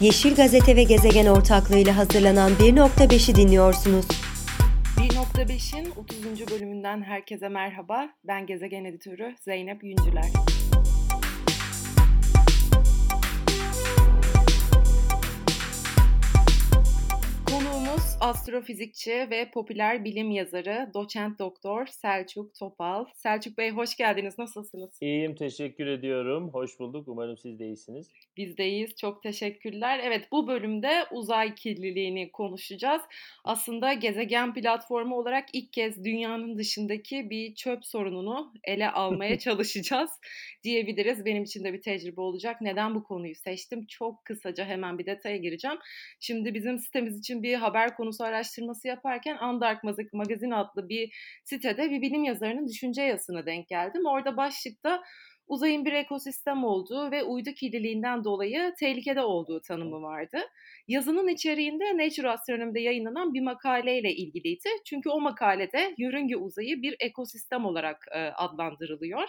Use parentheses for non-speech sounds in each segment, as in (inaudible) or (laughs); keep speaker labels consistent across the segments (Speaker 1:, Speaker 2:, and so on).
Speaker 1: Yeşil Gazete ve Gezegen ortaklığıyla hazırlanan 1.5'i dinliyorsunuz.
Speaker 2: 1.5'in 30. bölümünden herkese merhaba. Ben Gezegen Editörü Zeynep Yüncüler. Astrofizikçi ve popüler bilim yazarı, doçent doktor Selçuk Topal. Selçuk Bey hoş geldiniz. Nasılsınız?
Speaker 3: İyiyim, teşekkür ediyorum. Hoş bulduk. Umarım siz de iyisiniz.
Speaker 2: Biz de iyiyiz. Çok teşekkürler. Evet bu bölümde uzay kirliliğini konuşacağız. Aslında gezegen platformu olarak ilk kez dünyanın dışındaki bir çöp sorununu ele almaya (laughs) çalışacağız diyebiliriz. Benim için de bir tecrübe olacak. Neden bu konuyu seçtim? Çok kısaca hemen bir detaya gireceğim. Şimdi bizim sitemiz için bir haber konusu araştırması yaparken Andark Magazin adlı bir sitede bir bilim yazarının düşünce yazısına denk geldim. Orada başlıkta uzayın bir ekosistem olduğu ve uydu kirliliğinden dolayı tehlikede olduğu tanımı vardı. Yazının içeriğinde Nature Astronomy'de yayınlanan bir makaleyle ilgiliydi. Çünkü o makalede yörünge uzayı bir ekosistem olarak e, adlandırılıyor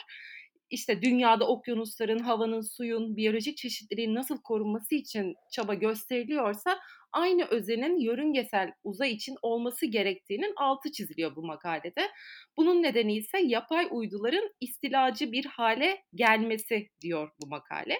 Speaker 2: işte dünyada okyanusların, havanın, suyun, biyolojik çeşitliliğin nasıl korunması için çaba gösteriliyorsa aynı özenin yörüngesel uzay için olması gerektiğinin altı çiziliyor bu makalede. Bunun nedeni ise yapay uyduların istilacı bir hale gelmesi diyor bu makale.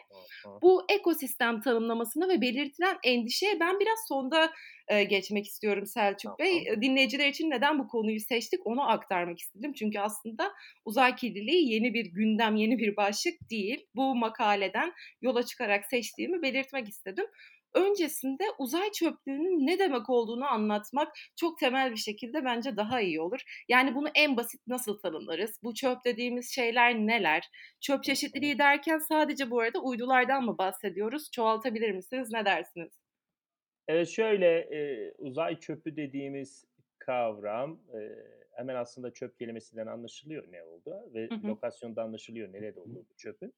Speaker 2: Bu ekosistem tanımlamasına ve belirtilen endişeye ben biraz sonda e, geçmek istiyorum Selçuk Bey. Dinleyiciler için neden bu konuyu seçtik onu aktarmak istedim. Çünkü aslında uzay kirliliği yeni bir gündem, yeni bir başlık değil. Bu makaleden yola çıkarak seçtiğimi belirtmek istedim öncesinde uzay çöplüğünün ne demek olduğunu anlatmak çok temel bir şekilde bence daha iyi olur. Yani bunu en basit nasıl tanımlarız? Bu çöp dediğimiz şeyler neler? Çöp çeşitliliği derken sadece bu arada uydulardan mı bahsediyoruz? Çoğaltabilir misiniz? Ne dersiniz?
Speaker 3: Evet şöyle e, uzay çöpü dediğimiz kavram e, hemen aslında çöp kelimesinden anlaşılıyor ne oldu ve hı hı. lokasyonda anlaşılıyor nerede olduğu bu çöpün.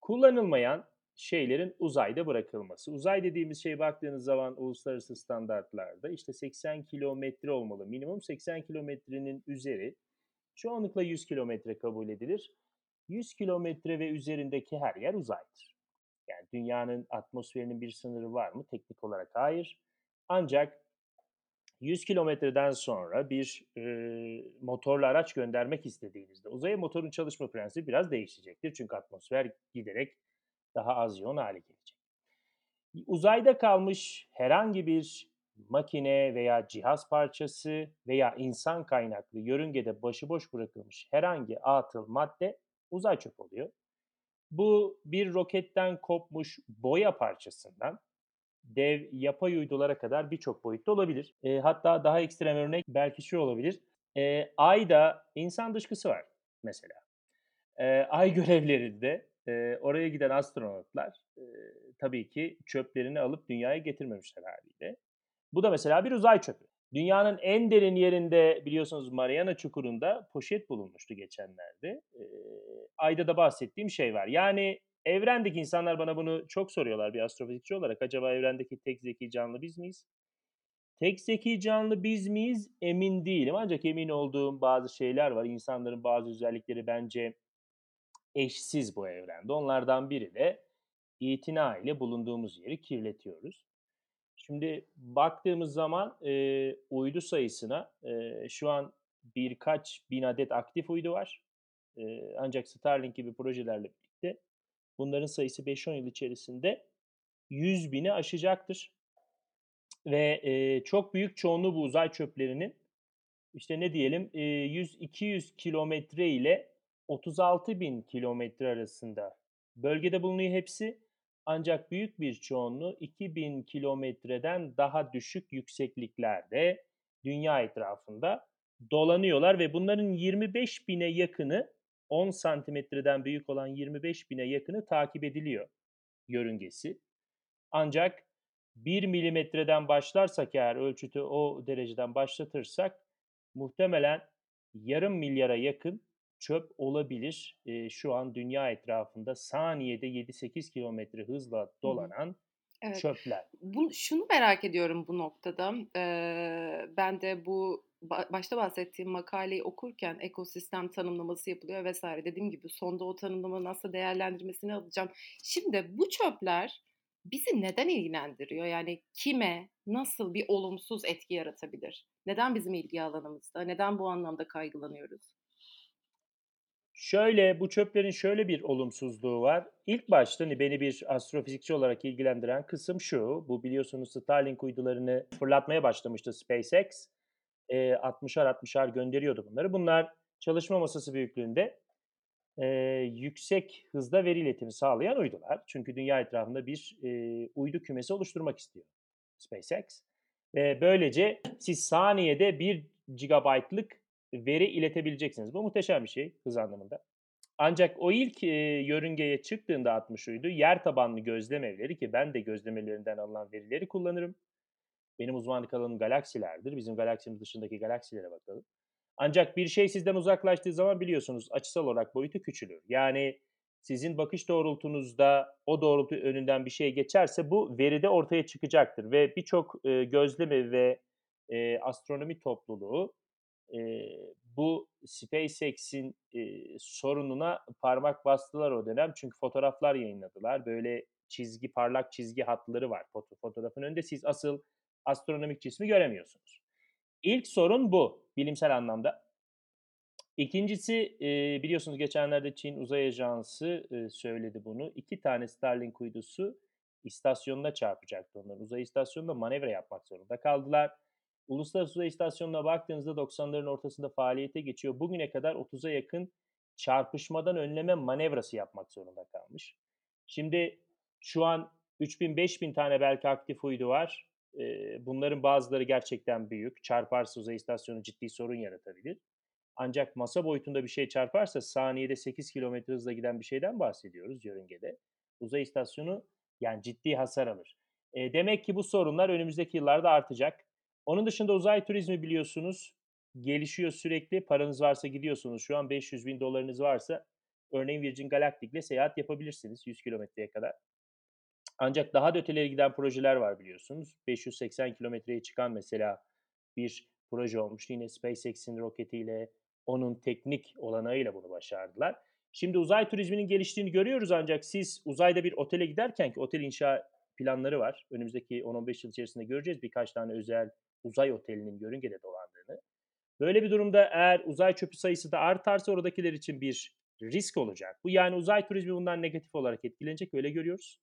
Speaker 3: Kullanılmayan şeylerin uzayda bırakılması. Uzay dediğimiz şey baktığınız zaman uluslararası standartlarda işte 80 kilometre olmalı. Minimum 80 kilometrenin üzeri çoğunlukla 100 kilometre kabul edilir. 100 kilometre ve üzerindeki her yer uzaydır. Yani dünyanın atmosferinin bir sınırı var mı? Teknik olarak hayır. Ancak 100 kilometreden sonra bir e, motorlu araç göndermek istediğinizde uzaya motorun çalışma prensibi biraz değişecektir. Çünkü atmosfer giderek daha az yoğun hale gelecek. Uzayda kalmış herhangi bir makine veya cihaz parçası veya insan kaynaklı yörüngede başıboş bırakılmış herhangi atıl madde uzay çöp oluyor. Bu bir roketten kopmuş boya parçasından dev yapay uydulara kadar birçok boyutta olabilir. E, hatta daha ekstrem örnek belki şu olabilir. E, Ay'da insan dışkısı var mesela. E, ay görevlerinde e, oraya giden astronotlar e, tabii ki çöplerini alıp dünyaya getirmemişler haliyle. Bu da mesela bir uzay çöpü. Dünyanın en derin yerinde biliyorsunuz Mariana Çukuru'nda poşet bulunmuştu geçenlerde. E, ayda da bahsettiğim şey var. Yani evrendeki insanlar bana bunu çok soruyorlar bir astrofizikçi olarak. Acaba evrendeki tek zeki canlı biz miyiz? Tek zeki canlı biz miyiz? Emin değilim. Ancak emin olduğum bazı şeyler var. İnsanların bazı özellikleri bence eşsiz bu evrende. Onlardan biri de itina ile bulunduğumuz yeri kirletiyoruz. Şimdi baktığımız zaman e, uydu sayısına e, şu an birkaç bin adet aktif uydu var. E, ancak Starlink gibi projelerle birlikte bunların sayısı 5-10 yıl içerisinde 100 bini aşacaktır. Ve e, çok büyük çoğunluğu bu uzay çöplerinin işte ne diyelim e, 100-200 kilometre ile 36 bin kilometre arasında bölgede bulunuyor hepsi. Ancak büyük bir çoğunluğu 2000 kilometreden daha düşük yüksekliklerde dünya etrafında dolanıyorlar ve bunların 25 bine yakını 10 santimetreden büyük olan 25 bine yakını takip ediliyor yörüngesi. Ancak 1 milimetreden başlarsak eğer ölçütü o dereceden başlatırsak muhtemelen yarım milyara yakın çöp olabilir. E, şu an dünya etrafında saniyede 7-8 kilometre hızla dolanan evet. çöpler.
Speaker 2: Bu, şunu merak ediyorum bu noktada. Ee, ben de bu başta bahsettiğim makaleyi okurken ekosistem tanımlaması yapılıyor vesaire. Dediğim gibi sonda o tanımlamanın aslında değerlendirmesini alacağım. Şimdi bu çöpler bizi neden ilgilendiriyor? Yani kime, nasıl bir olumsuz etki yaratabilir? Neden bizim ilgi alanımızda? Neden bu anlamda kaygılanıyoruz?
Speaker 3: Şöyle, bu çöplerin şöyle bir olumsuzluğu var. İlk başta hani beni bir astrofizikçi olarak ilgilendiren kısım şu. Bu biliyorsunuz Starlink uydularını fırlatmaya başlamıştı SpaceX. Eee, 60'ar 60'ar gönderiyordu bunları. Bunlar çalışma masası büyüklüğünde eee, yüksek hızda veri iletimi sağlayan uydular. Çünkü dünya etrafında bir eee, uydu kümesi oluşturmak istiyor SpaceX. Ve böylece siz saniyede 1 GB'lık veri iletebileceksiniz. Bu muhteşem bir şey hız anlamında. Ancak o ilk, eee, yörüngeye çıktığında 60 uydu yer tabanlı gözlem evleri ki ben de gözlemelerinden alınan verileri kullanırım. Benim uzmanlık alanım galaksilerdir. Bizim galaksimiz dışındaki galaksilere bakalım. Ancak bir şey sizden uzaklaştığı zaman biliyorsunuz açısal olarak boyutu küçülür. Yani sizin bakış doğrultunuzda o doğrultu önünden bir şey geçerse bu veride ortaya çıkacaktır ve birçok, eee, gözlem evi ve, eee, astronomi topluluğu, eee, bu SpaceX'in, eee, sorununa parmak bastılar o dönem. Çünkü fotoğraflar yayınladılar. Böyle çizgi, parlak çizgi hatları var foto fotoğrafın önünde. Siz asıl astronomik cismi göremiyorsunuz. İlk sorun bu bilimsel anlamda. İkincisi, eee, biliyorsunuz geçenlerde Çin Uzay Ajansı, eee, söyledi bunu. 2 tane Starlink uydusu istasyonuna çarpacaktı onların. Uzay istasyonunda manevra yapmak zorunda kaldılar. Uluslararası Uzay İstasyonu'na baktığınızda 90'ların ortasında faaliyete geçiyor. Bugüne kadar 30'a yakın çarpışmadan önleme manevrası yapmak zorunda kalmış. Şimdi şu an 3000-5000 tane belki aktif uydu var. Bunların bazıları gerçekten büyük. Çarparsa uzay istasyonu ciddi sorun yaratabilir. Ancak masa boyutunda bir şey çarparsa saniyede 8 kilometre hızla giden bir şeyden bahsediyoruz yörüngede. Uzay istasyonu yani ciddi hasar alır. Demek ki bu sorunlar önümüzdeki yıllarda artacak. Onun dışında uzay turizmi biliyorsunuz gelişiyor sürekli. Paranız varsa gidiyorsunuz. Şu an $500.000 varsa örneğin Virgin Galactic'le seyahat yapabilirsiniz 100 kilometreye kadar. Ancak daha da ötelere giden projeler var biliyorsunuz. 580 kilometreye çıkan mesela bir proje olmuştu. Yine SpaceX'in roketiyle, onun teknik olanağıyla bunu başardılar. Şimdi uzay turizminin geliştiğini görüyoruz ancak siz uzayda bir otele giderken ki otel inşa planları var. Önümüzdeki 10-15 yıl içerisinde göreceğiz birkaç tane özel uzay otelinin yörüngede dolandığını. Böyle bir durumda eğer uzay çöpü sayısı da artarsa oradakiler için bir risk olacak. Bu yani uzay turizmi bundan negatif olarak etkilenecek öyle görüyoruz.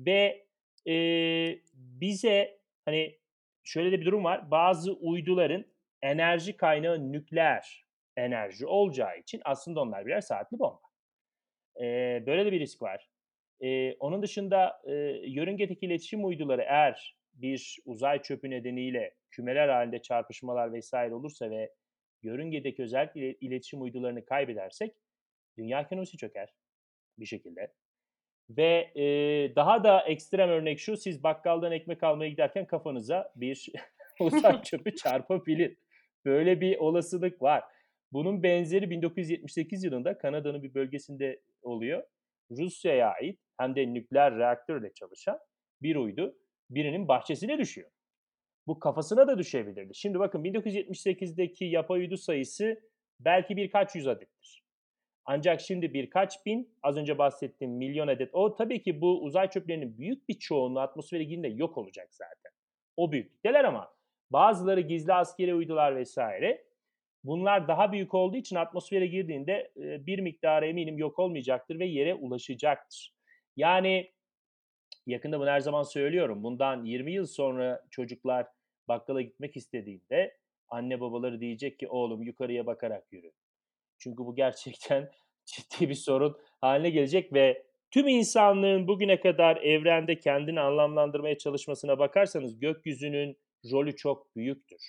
Speaker 3: Ve, eee, bize hani şöyle de bir durum var. Bazı uyduların enerji kaynağı nükleer enerji olacağı için aslında onlar birer saatli bomba. Eee, böyle de bir risk var. Eee, onun dışında, eee, yörüngedeki iletişim uyduları eğer bir uzay çöpü nedeniyle kümeler halinde çarpışmalar vs. olursa ve yörüngedeki özellikle iletişim uydularını kaybedersek dünya ekonomisi çöker bir şekilde. Ve, eee, daha da ekstrem örnek şu, siz bakkaldan ekmek almaya giderken kafanıza bir (laughs) uzay (laughs) çöpü çarpabilir. Böyle bir olasılık var. Bunun benzeri 1978 yılında Kanada'nın bir bölgesinde oluyor. Rusya'ya ait hem de nükleer reaktörle çalışan bir uydu birinin bahçesine düşüyor. Bu kafasına da düşebilirdi. Şimdi bakın 1978'deki yapay uydu sayısı belki birkaç yüz adettir. Ancak şimdi birkaç bin, az önce bahsettiğim milyon adet. O tabii ki bu uzay çöplerinin büyük bir çoğunluğu atmosfere girdiğinde yok olacak zaten. O büyüklükteler ama bazıları gizli askeri uydular vesaire. Bunlar daha büyük olduğu için atmosfere girdiğinde bir miktarı eminim yok olmayacaktır ve yere ulaşacaktır. Yani yakında bunu her zaman söylüyorum. Bundan 20 yıl sonra çocuklar bakkala gitmek istediğinde anne babaları diyecek ki oğlum yukarıya bakarak yürü. Çünkü bu gerçekten (laughs) ciddi bir sorun haline gelecek ve tüm insanlığın bugüne kadar evrende kendini anlamlandırmaya çalışmasına bakarsanız gökyüzünün rolü çok büyüktür.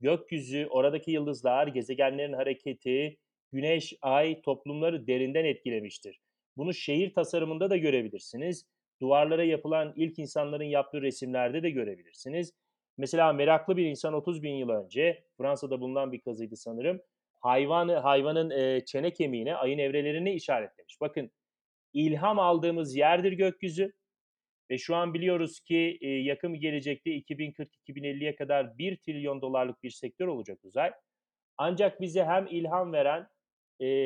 Speaker 3: Gökyüzü, oradaki yıldızlar, gezegenlerin hareketi, güneş, ay toplumları derinden etkilemiştir. Bunu şehir tasarımında da görebilirsiniz. Duvarlara yapılan ilk insanların yaptığı resimlerde de görebilirsiniz. Mesela meraklı bir insan 30 bin yıl önce, Fransa'da bulunan bir kazıydı sanırım, hayvanı hayvanın e, çene kemiğine ayın evrelerini işaretlemiş. Bakın ilham aldığımız yerdir gökyüzü ve şu an biliyoruz ki e, yakın gelecekte 2040-2050'ye kadar 1 trilyon dolarlık bir sektör olacak uzay. Ancak bize hem ilham veren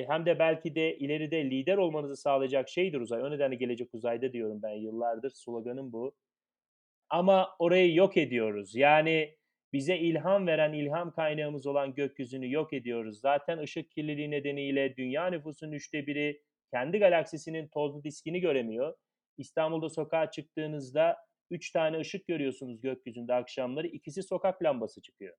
Speaker 3: hem de belki de ileride lider olmanızı sağlayacak şeydir uzay. O nedenle gelecek uzayda diyorum ben yıllardır sloganım bu. Ama orayı yok ediyoruz. Yani bize ilham veren, ilham kaynağımız olan gökyüzünü yok ediyoruz. Zaten ışık kirliliği nedeniyle dünya nüfusunun üçte biri kendi galaksisinin tozlu diskini göremiyor. İstanbul'da sokağa çıktığınızda 3 tane ışık görüyorsunuz gökyüzünde akşamları. İkisi sokak lambası çıkıyor.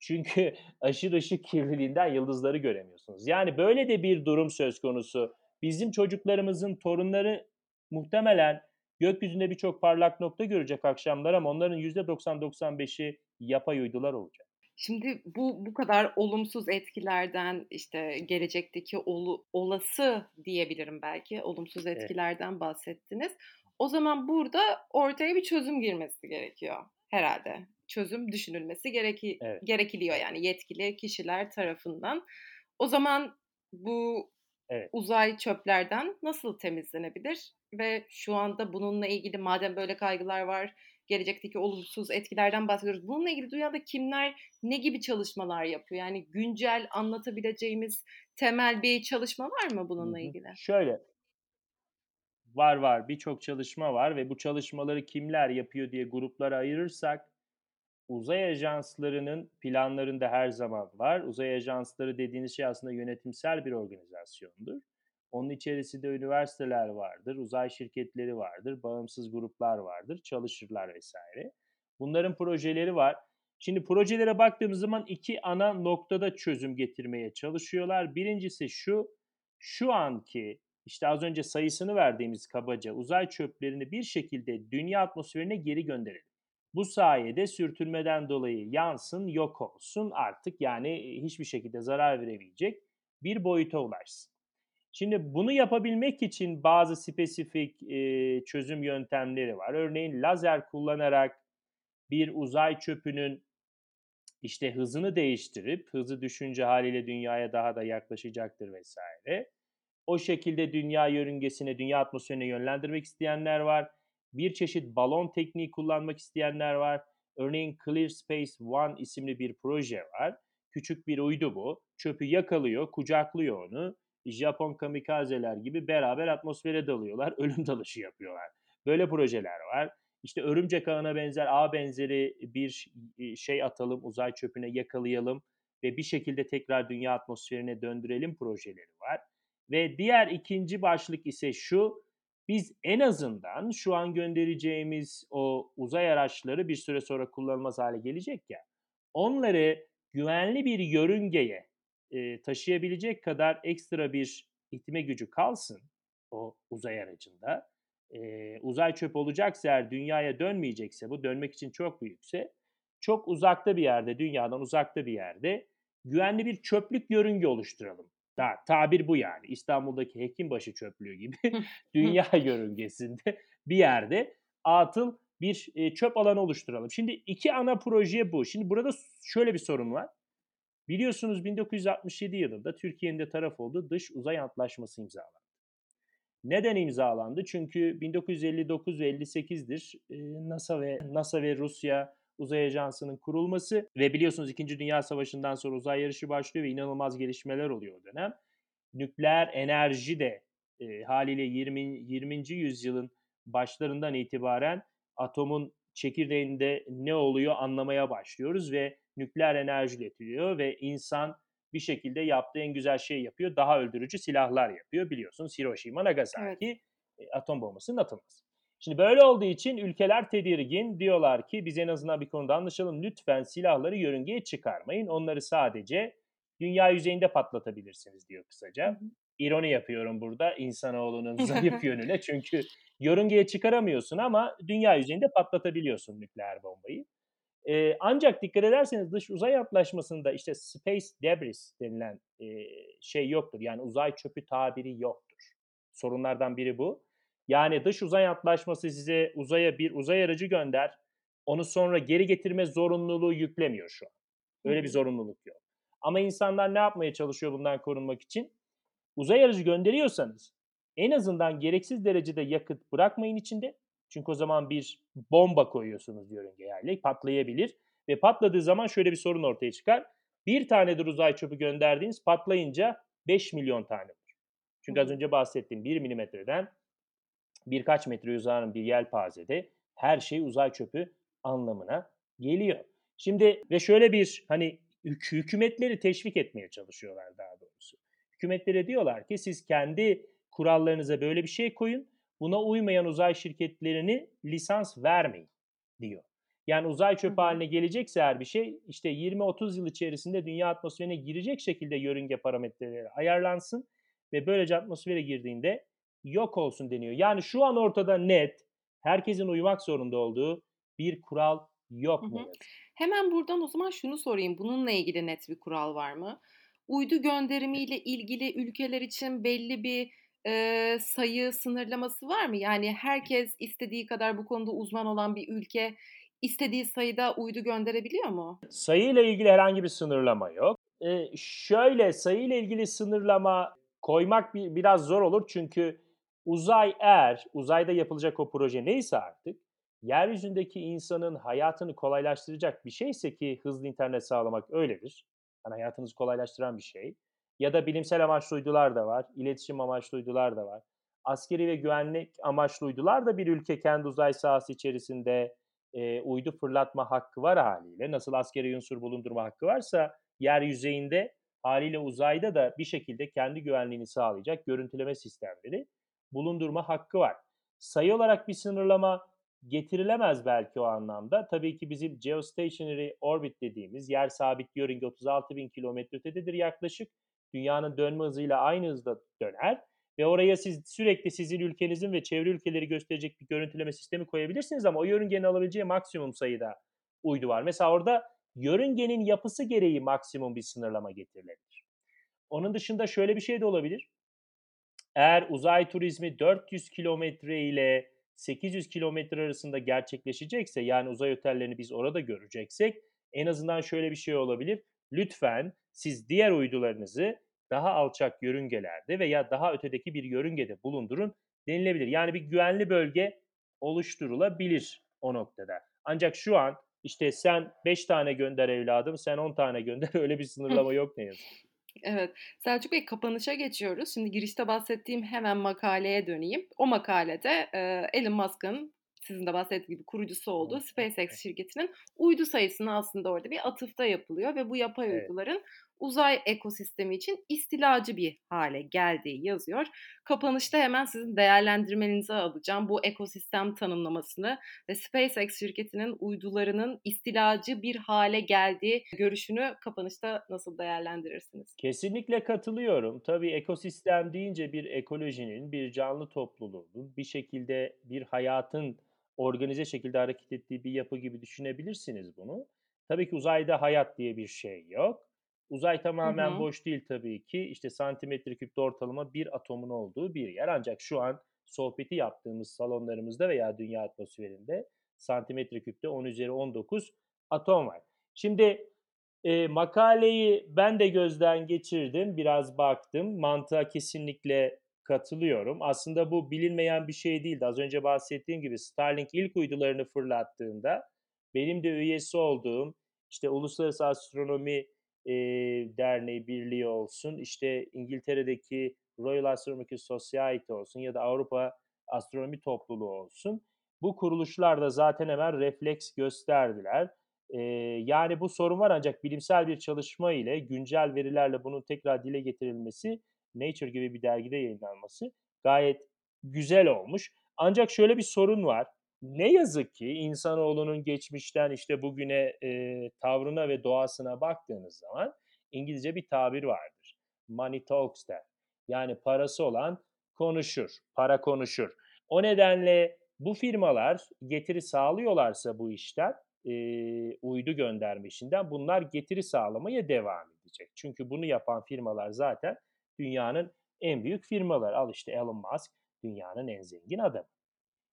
Speaker 3: Çünkü aşırı ışık kirliliğinden yıldızları göremiyorsunuz. Yani böyle de bir durum söz konusu. Bizim çocuklarımızın torunları muhtemelen gökyüzünde birçok parlak nokta görecek akşamlar ama onların %90-95'i yapay uydular olacak.
Speaker 2: Şimdi bu bu kadar olumsuz etkilerden işte gelecekteki olu, olası diyebilirim belki olumsuz
Speaker 3: Evet.
Speaker 2: etkilerden bahsettiniz. O zaman burada ortaya bir çözüm girmesi gerekiyor herhalde. Çözüm düşünülmesi gereki,
Speaker 3: Evet.
Speaker 2: gerekiliyor yani yetkili kişiler tarafından. O zaman bu
Speaker 3: Evet.
Speaker 2: uzay çöplerden nasıl temizlenebilir? Ve şu anda bununla ilgili madem böyle kaygılar var, gelecekteki olumsuz etkilerden bahsediyoruz. Bununla ilgili dünyada kimler ne gibi çalışmalar yapıyor? Yani güncel anlatabileceğimiz temel bir çalışma var mı bununla ilgili?
Speaker 3: Şöyle, var var birçok çalışma var ve bu çalışmaları kimler yapıyor diye gruplara ayırırsak uzay ajanslarının planlarında her zaman var. Uzay ajansları dediğiniz şey aslında yönetimsel bir organizasyondur. Onun içerisinde üniversiteler vardır, uzay şirketleri vardır, bağımsız gruplar vardır, çalışırlar vesaire. Bunların projeleri var. Şimdi projelere baktığımız zaman iki ana noktada çözüm getirmeye çalışıyorlar. Birincisi şu, şu anki işte az önce sayısını verdiğimiz kabaca uzay çöplerini bir şekilde dünya atmosferine geri gönderelim. Bu sayede sürtünmeden dolayı yansın, yok olsun artık yani hiçbir şekilde zarar veremeyecek bir boyuta ulaşsın. Şimdi bunu yapabilmek için bazı spesifik e, çözüm yöntemleri var. Örneğin lazer kullanarak bir uzay çöpünün işte hızını değiştirip hızı düşünce haliyle dünyaya daha da yaklaşacaktır vesaire. O şekilde dünya yörüngesine, dünya atmosferine yönlendirmek isteyenler var. Bir çeşit balon tekniği kullanmak isteyenler var. Örneğin Clear Space One isimli bir proje var. Küçük bir uydu bu. Çöpü yakalıyor, kucaklıyor onu. Japon kamikazeler gibi beraber atmosfere dalıyorlar. (laughs) Ölüm dalışı yapıyorlar. Böyle projeler var. İşte örümcek ağına benzer ağ benzeri bir şey atalım, uzay çöpüne yakalayalım ve bir şekilde tekrar dünya atmosferine döndürelim projeleri var. Ve diğer ikinci başlık ise şu, biz en azından şu an göndereceğimiz o uzay araçları bir süre sonra kullanılmaz hale gelecek ya, onları güvenli bir yörüngeye e, taşıyabilecek kadar ekstra bir itme gücü kalsın o uzay aracında. E, uzay çöp olacaksa eğer dünyaya dönmeyecekse bu dönmek için çok büyükse çok uzakta bir yerde dünyadan uzakta bir yerde güvenli bir çöplük yörünge oluşturalım. Daha, tabir bu yani. İstanbul'daki Hekimbaşı çöplüğü gibi (laughs) dünya (laughs) yörüngesinde bir yerde atıl bir e, çöp alanı oluşturalım. Şimdi iki ana proje bu. Şimdi burada şöyle bir sorun var. Biliyorsunuz 1967 yılında Türkiye'nin de taraf olduğu dış uzay antlaşması imzalandı. Neden imzalandı? Çünkü 1959 ve 58'dir NASA ve NASA ve Rusya Uzay Ajansı'nın kurulması ve biliyorsunuz 2. Dünya Savaşı'ndan sonra uzay yarışı başlıyor ve inanılmaz gelişmeler oluyor o dönem. Nükleer enerji de e, haliyle 20. 20. yüzyılın başlarından itibaren atomun çekirdeğinde ne oluyor anlamaya başlıyoruz ve nükleer enerji üretiliyor ve insan bir şekilde yaptığı en güzel şeyi yapıyor. Daha öldürücü silahlar yapıyor. Biliyorsunuz Hiroşima, Nagasaki evet. atom bombasının atılması. Şimdi böyle olduğu için ülkeler tedirgin. Diyorlar ki biz en azından bir konuda anlaşalım. Lütfen silahları yörüngeye çıkarmayın. Onları sadece dünya yüzeyinde patlatabilirsiniz diyor kısaca. İroni yapıyorum burada insanoğlunun (laughs) zayıf yönüne. Çünkü yörüngeye çıkaramıyorsun ama dünya yüzeyinde patlatabiliyorsun nükleer bombayı. Ee, ancak dikkat ederseniz dış uzay antlaşmasında işte space debris denilen e, şey yoktur. Yani uzay çöpü tabiri yoktur. Sorunlardan biri bu. Yani dış uzay antlaşması size uzaya bir uzay aracı gönder, onu sonra geri getirme zorunluluğu yüklemiyor şu an. Öyle bir zorunluluk yok. Ama insanlar ne yapmaya çalışıyor bundan korunmak için? Uzay aracı gönderiyorsanız en azından gereksiz derecede yakıt bırakmayın içinde. Çünkü o zaman bir bomba koyuyorsunuz yörünge yani patlayabilir. Ve patladığı zaman şöyle bir sorun ortaya çıkar. Bir tanedir uzay çöpü gönderdiğiniz patlayınca 5 milyon tane var. Çünkü az önce bahsettiğim 1 milimetreden birkaç metre uzanan bir yelpazede her şey uzay çöpü anlamına geliyor. Şimdi ve şöyle bir hani hükümetleri teşvik etmeye çalışıyorlar daha doğrusu. Hükümetlere diyorlar ki siz kendi kurallarınıza böyle bir şey koyun. Buna uymayan uzay şirketlerini lisans vermeyin diyor. Yani uzay çöpü haline gelecekse her bir şey işte 20-30 yıl içerisinde dünya atmosferine girecek şekilde yörünge parametreleri ayarlansın ve böylece atmosfere girdiğinde yok olsun deniyor. Yani şu an ortada net herkesin uymak zorunda olduğu bir kural yok
Speaker 2: Hı
Speaker 3: ne
Speaker 2: hı.
Speaker 3: yazık.
Speaker 2: Hemen buradan o zaman şunu sorayım. Bununla ilgili net bir kural var mı? Uydu gönderimiyle ilgili ülkeler için belli bir e, sayı sınırlaması var mı? Yani herkes istediği kadar bu konuda uzman olan bir ülke istediği sayıda uydu gönderebiliyor mu?
Speaker 3: Sayıyla ilgili herhangi bir sınırlama yok. Ee, şöyle sayıyla ilgili sınırlama koymak bir, biraz zor olur çünkü uzay eğer uzayda yapılacak o proje neyse artık yeryüzündeki insanın hayatını kolaylaştıracak bir şeyse ki hızlı internet sağlamak öyledir. Yani hayatınızı kolaylaştıran bir şey. Ya da bilimsel amaçlı uydular da var, iletişim amaçlı uydular da var. Askeri ve güvenlik amaçlı uydular da bir ülke kendi uzay sahası içerisinde e, uydu fırlatma hakkı var haliyle. Nasıl askeri unsur bulundurma hakkı varsa yer haliyle uzayda da bir şekilde kendi güvenliğini sağlayacak görüntüleme sistemleri bulundurma hakkı var. Sayı olarak bir sınırlama getirilemez belki o anlamda. Tabii ki bizim geostationary orbit dediğimiz yer sabit yörünge 36 bin kilometre ötededir yaklaşık. Dünyanın dönme hızıyla aynı hızda döner ve oraya siz sürekli sizin ülkenizin ve çevre ülkeleri gösterecek bir görüntüleme sistemi koyabilirsiniz ama o yörüngenin alabileceği maksimum sayıda uydu var. Mesela orada yörüngenin yapısı gereği maksimum bir sınırlama getirilebilir. Onun dışında şöyle bir şey de olabilir. Eğer uzay turizmi 400 kilometre ile 800 kilometre arasında gerçekleşecekse yani uzay otellerini biz orada göreceksek en azından şöyle bir şey olabilir. Lütfen siz diğer uydularınızı daha alçak yörüngelerde veya daha ötedeki bir yörüngede bulundurun denilebilir. Yani bir güvenli bölge oluşturulabilir o noktada. Ancak şu an işte sen 5 tane gönder evladım, sen 10 tane gönder (laughs) öyle bir sınırlama yok ne yazık.
Speaker 2: Evet. Selçuk Bey kapanışa geçiyoruz. Şimdi girişte bahsettiğim hemen makaleye döneyim. O makalede e, Elon Musk'ın sizin de bahsettiğiniz gibi kurucusu olduğu SpaceX şirketinin uydu sayısını aslında orada bir atıfta yapılıyor ve bu yapay
Speaker 3: Evet.
Speaker 2: uyduların uzay ekosistemi için istilacı bir hale geldiği yazıyor. Kapanışta hemen sizin değerlendirmenizi alacağım. Bu ekosistem tanımlamasını ve SpaceX şirketinin uydularının istilacı bir hale geldiği görüşünü kapanışta nasıl değerlendirirsiniz?
Speaker 3: Kesinlikle katılıyorum. Tabii ekosistem deyince bir ekolojinin, bir canlı topluluğun, bir şekilde bir hayatın organize şekilde hareket ettiği bir yapı gibi düşünebilirsiniz bunu. Tabii ki uzayda hayat diye bir şey yok. Uzay
Speaker 2: Hı
Speaker 3: tamamen
Speaker 2: hı.
Speaker 3: boş değil tabii ki. İşte santimetre küpte ortalama bir atomun olduğu bir yer. Ancak şu an sohbeti yaptığımız salonlarımızda veya dünya atmosferinde santimetre küpte 10 üzeri 19 atom var. Şimdi e, makaleyi ben de gözden geçirdim, biraz baktım. Mantığa kesinlikle katılıyorum. Aslında bu bilinmeyen bir şey değildi. Az önce bahsettiğim gibi Starlink ilk uydularını fırlattığında benim de üyesi olduğum işte Uluslararası Astronomi e, Derneği Birliği olsun, işte İngiltere'deki Royal Astronomical Society olsun ya da Avrupa Astronomi Topluluğu olsun. Bu kuruluşlar da zaten hemen refleks gösterdiler. Ee, yani bu sorun var ancak bilimsel bir çalışma ile güncel verilerle bunun tekrar dile getirilmesi, Nature gibi bir dergide yayınlanması gayet güzel olmuş. Ancak şöyle bir sorun var. Ne yazık ki insanoğlunun geçmişten işte bugüne e, tavrına ve doğasına baktığınız zaman İngilizce bir tabir vardır. Money talks der. Yani parası olan konuşur, para konuşur. O nedenle bu firmalar getiri sağlıyorlarsa bu işten, e, uydu gönderme işinden bunlar getiri sağlamaya devam edecek. Çünkü bunu yapan firmalar zaten dünyanın en büyük firmalar. Al işte Elon Musk dünyanın en zengin adamı.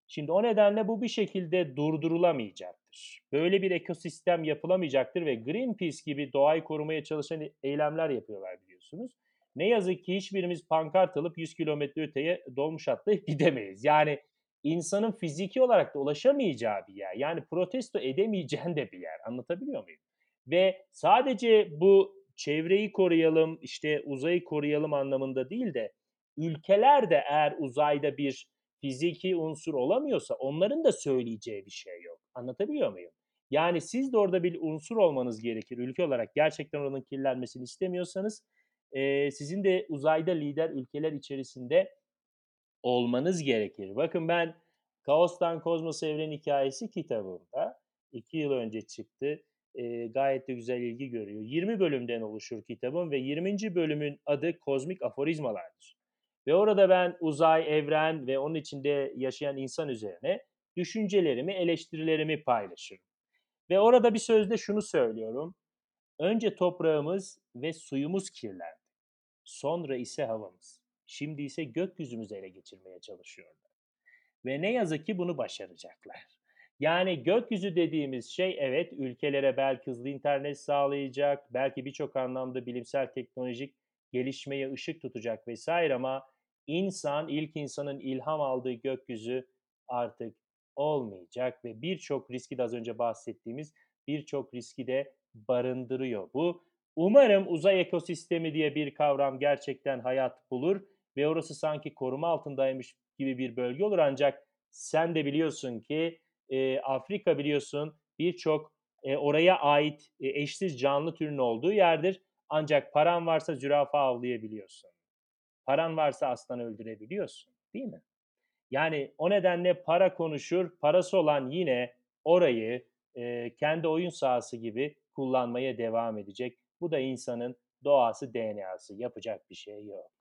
Speaker 3: Şimdi o nedenle bu bir şekilde durdurulamayacaktır. Böyle bir ekosistem yapılamayacaktır ve Greenpeace gibi doğayı korumaya çalışan eylemler yapıyorlar biliyorsunuz. Ne yazık ki hiçbirimiz pankart alıp 100 kilometre öteye dolmuş atlayıp (laughs) gidemeyiz. Yani insanın fiziki olarak da ulaşamayacağı bir yer. Yani protesto edemeyeceğin de bir yer. Anlatabiliyor muyum? Ve sadece bu çevreyi koruyalım, işte uzayı koruyalım anlamında değil de ülkeler de eğer uzayda bir fiziki unsur olamıyorsa onların da söyleyeceği bir şey yok. Anlatabiliyor muyum? Yani siz de orada bir unsur olmanız gerekir ülke olarak. Gerçekten oranın kirlenmesini istemiyorsanız e, sizin de uzayda lider ülkeler içerisinde olmanız gerekir. Bakın ben Kaos'tan Kozmos Evren Hikayesi kitabımda iki yıl önce çıktı. E, gayet de güzel ilgi görüyor. 20 bölümden oluşur kitabım ve 20. bölümün adı Kozmik Aforizmalardır. Ve orada ben uzay, evren ve onun içinde yaşayan insan üzerine düşüncelerimi, eleştirilerimi paylaşırım. Ve orada bir sözde şunu söylüyorum. Önce toprağımız ve suyumuz kirlendi. Sonra ise havamız. Şimdi ise gökyüzümüzü ele geçirmeye çalışıyorlar. Ve ne yazık ki bunu başaracaklar. Yani gökyüzü dediğimiz şey evet ülkelere belki hızlı internet sağlayacak, belki birçok anlamda bilimsel teknolojik gelişmeye ışık tutacak vesaire ama insan, ilk insanın ilham aldığı gökyüzü artık olmayacak ve birçok riski de az önce bahsettiğimiz birçok riski de barındırıyor. Bu umarım uzay ekosistemi diye bir kavram gerçekten hayat bulur ve orası sanki koruma altındaymış gibi bir bölge olur ancak sen de biliyorsun ki e, Afrika biliyorsun birçok e, oraya ait e, eşsiz canlı türünün olduğu yerdir. Ancak paran varsa zürafa avlayabiliyorsun. Paran varsa aslan öldürebiliyorsun değil mi? Yani o nedenle para konuşur, parası olan yine orayı e, kendi oyun sahası gibi kullanmaya devam edecek. Bu da insanın doğası, DNA'sı. Yapacak bir şey yok.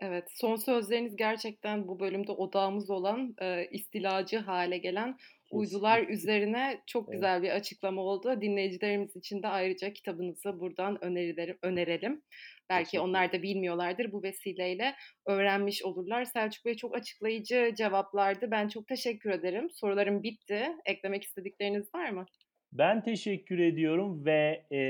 Speaker 2: Evet, son sözleriniz gerçekten bu bölümde odağımız olan e, istilacı hale gelen Kesinlikle. uydular üzerine çok güzel evet. bir açıklama oldu. Dinleyicilerimiz için de ayrıca kitabınızı buradan önerilerim, önerelim. Belki onlar da bilmiyorlardır bu vesileyle öğrenmiş olurlar. Selçuk Bey çok açıklayıcı cevaplardı. Ben çok teşekkür ederim. Sorularım bitti. Eklemek istedikleriniz var mı?
Speaker 3: Ben teşekkür ediyorum ve e,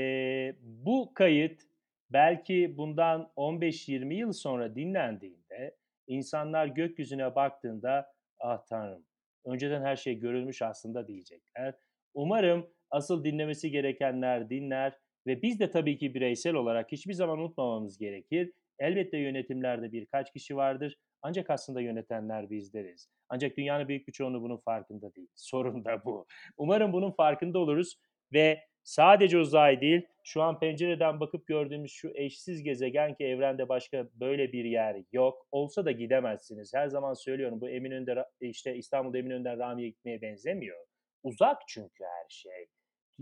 Speaker 3: bu kayıt belki bundan 15-20 yıl sonra dinlendiğinde insanlar gökyüzüne baktığında ah tanrım önceden her şey görülmüş aslında diyecekler. Umarım asıl dinlemesi gerekenler dinler ve biz de tabii ki bireysel olarak hiçbir zaman unutmamamız gerekir. Elbette yönetimlerde birkaç kişi vardır ancak aslında yönetenler bizleriz. Ancak dünyanın büyük bir çoğunluğu bunun farkında değil. (laughs) Sorun da bu. Umarım bunun farkında oluruz ve sadece uzay değil, şu an pencereden bakıp gördüğümüz şu eşsiz gezegen ki evrende başka böyle bir yer yok. Olsa da gidemezsiniz. Her zaman söylüyorum bu Eminönü'nde işte İstanbul'da Eminönü'nden Rami'ye gitmeye benzemiyor. Uzak çünkü her şey.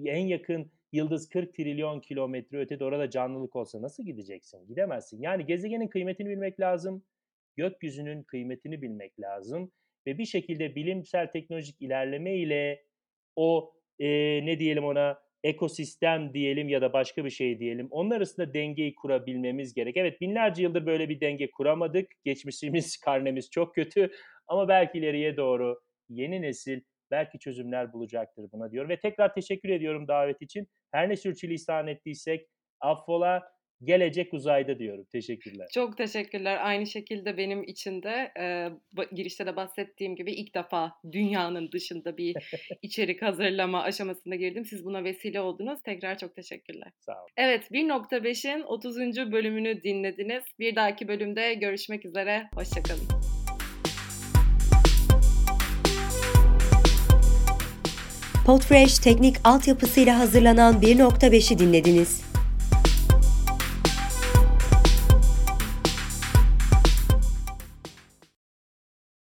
Speaker 3: En yakın yıldız 40 trilyon kilometre ötede orada canlılık olsa nasıl gideceksin? Gidemezsin. Yani gezegenin kıymetini bilmek lazım. Gökyüzünün kıymetini bilmek lazım. Ve bir şekilde bilimsel teknolojik ilerleme ile o e, ne diyelim ona ekosistem diyelim ya da başka bir şey diyelim. Onlar arasında dengeyi kurabilmemiz gerek. Evet binlerce yıldır böyle bir denge kuramadık. Geçmişimiz, (laughs) karnemiz çok kötü ama belki ileriye doğru yeni nesil belki çözümler bulacaktır buna diyor. Ve tekrar teşekkür ediyorum davet için. Her ne sürçülisan ettiysek affola gelecek uzayda diyorum. Teşekkürler.
Speaker 2: Çok teşekkürler. Aynı şekilde benim için de e, girişte de bahsettiğim gibi ilk defa dünyanın dışında bir (laughs) içerik hazırlama aşamasında girdim. Siz buna vesile oldunuz. Tekrar çok teşekkürler.
Speaker 3: Sağ olun.
Speaker 2: Evet 1.5'in 30. bölümünü dinlediniz. Bir dahaki bölümde görüşmek üzere. Hoşçakalın.
Speaker 1: Podfresh teknik altyapısıyla hazırlanan 1.5'i dinlediniz.